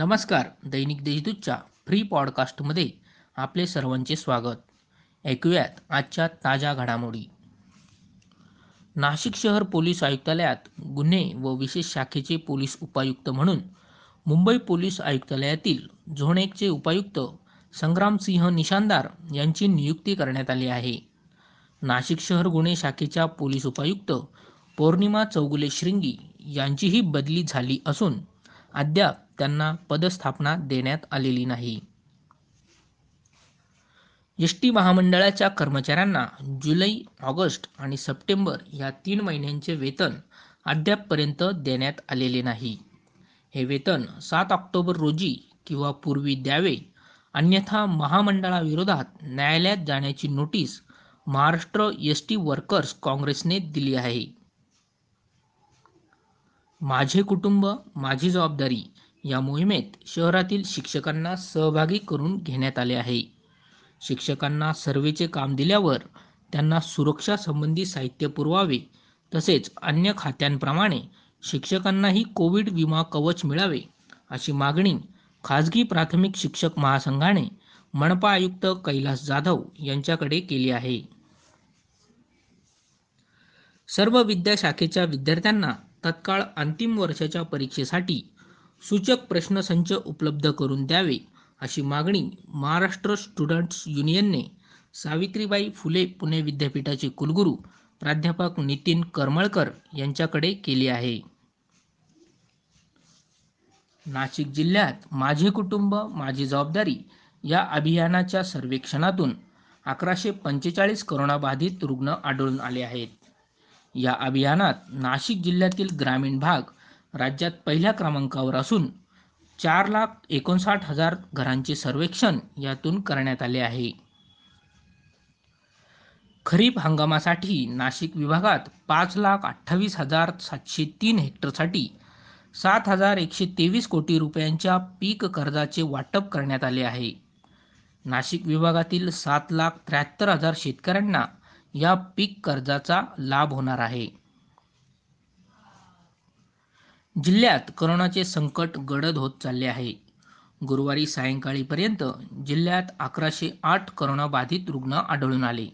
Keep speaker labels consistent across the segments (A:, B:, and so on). A: नमस्कार दैनिक देशदूतच्या फ्री पॉडकास्टमध्ये आपले सर्वांचे स्वागत ऐकूयात आजच्या ताज्या घडामोडी नाशिक शहर पोलीस आयुक्तालयात गुन्हे व विशेष शाखेचे पोलीस उपायुक्त म्हणून मुंबई पोलीस आयुक्तालयातील झोन एकचे उपायुक्त संग्रामसिंह निशानदार यांची नियुक्ती करण्यात आली आहे नाशिक शहर गुन्हे शाखेच्या पोलीस उपायुक्त पौर्णिमा चौगुले श्रिंगी यांचीही बदली झाली असून अद्याप त्यांना पदस्थापना देण्यात आलेली नाही एस टी महामंडळाच्या कर्मचाऱ्यांना जुलै ऑगस्ट आणि सप्टेंबर या तीन महिन्यांचे वेतन अद्यापपर्यंत देण्यात आलेले नाही हे वेतन सात ऑक्टोबर रोजी किंवा पूर्वी द्यावे अन्यथा महामंडळाविरोधात न्यायालयात जाण्याची notice Maharashtra S T workers काँग्रेसने दिली आहे माझे कुटुंब माझी जबाबदारी या मोहिमेत शहरातील शिक्षकांना सहभागी करून घेण्यात आले आहे शिक्षकांना सर्वेचे काम दिल्यावर त्यांना सुरक्षा संबंधी साहित्य पुरवावे तसेच अन्य खात्यांप्रमाणे शिक्षकांनाही कोविड विमा कवच मिळावे अशी मागणी खाजगी प्राथमिक शिक्षक महासंघाने मनपा आयुक्त कैलास जाधव यांच्याकडे केली आहे सर्व विद्याशाखेच्या विद्यार्थ्यांना तत्काळ अंतिम वर्षाच्या परीक्षेसाठी सूचक प्रश्नसंच उपलब्ध करून द्यावे अशी मागणी महाराष्ट्र स्टुडंट्स युनियनने सावित्रीबाई फुले पुणे विद्यापीठाचे कुलगुरू प्राध्यापक नितीन करमळकर यांच्याकडे केली आहे नाशिक जिल्ह्यात माझे कुटुंब माझी जबाबदारी या अभियानाच्या सर्वेक्षणातून अकराशे पंचेचाळीस करोनाबाधित रुग्ण आढळून आले आहेत या अभियानात नाशिक जिल्ह्यातील ग्रामीण भाग राज्यात पहिल्या क्रमांकावर असून चार लाख एकोणसाठ हजार घरांचे सर्वेक्षण यातून करण्यात आले आहे खरीप हंगामासाठी नाशिक विभागात पाच लाख अठ्ठावीस हजार सातशे तीन हेक्टरसाठी सात हजार एकशे तेवीस कोटी रुपयांच्या पीक कर्जाचे वाटप करण्यात आले आहे नाशिक विभागातील सात लाख त्र्याहत्तर हजार शेतकऱ्यांना या पीक कर्जाचा लाभ होणार आहे जिल्ह्यात करोनाचे संकट गडद होत चालले आहे गुरुवारी सायंकाळीपर्यंत जिल्ह्यात अकराशे आठ करोनाबाधित रुग्ण आढळून आले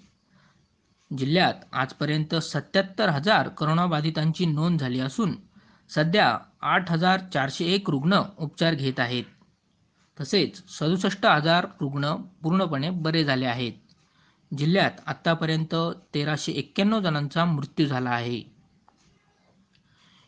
A: जिल्ह्यात आजपर्यंत सत्याहत्तर हजार करोनाबाधितांची नोंद झाली असून सध्या आठ हजार चारशे एक रुग्ण उपचार घेत आहेत तसेच सदुसष्ट हजार रुग्ण पूर्णपणे बरे झाले आहेत जिल्ह्यात आत्तापर्यंत तेराशे एक्क्याण्णव जणांचा मृत्यू झाला आहे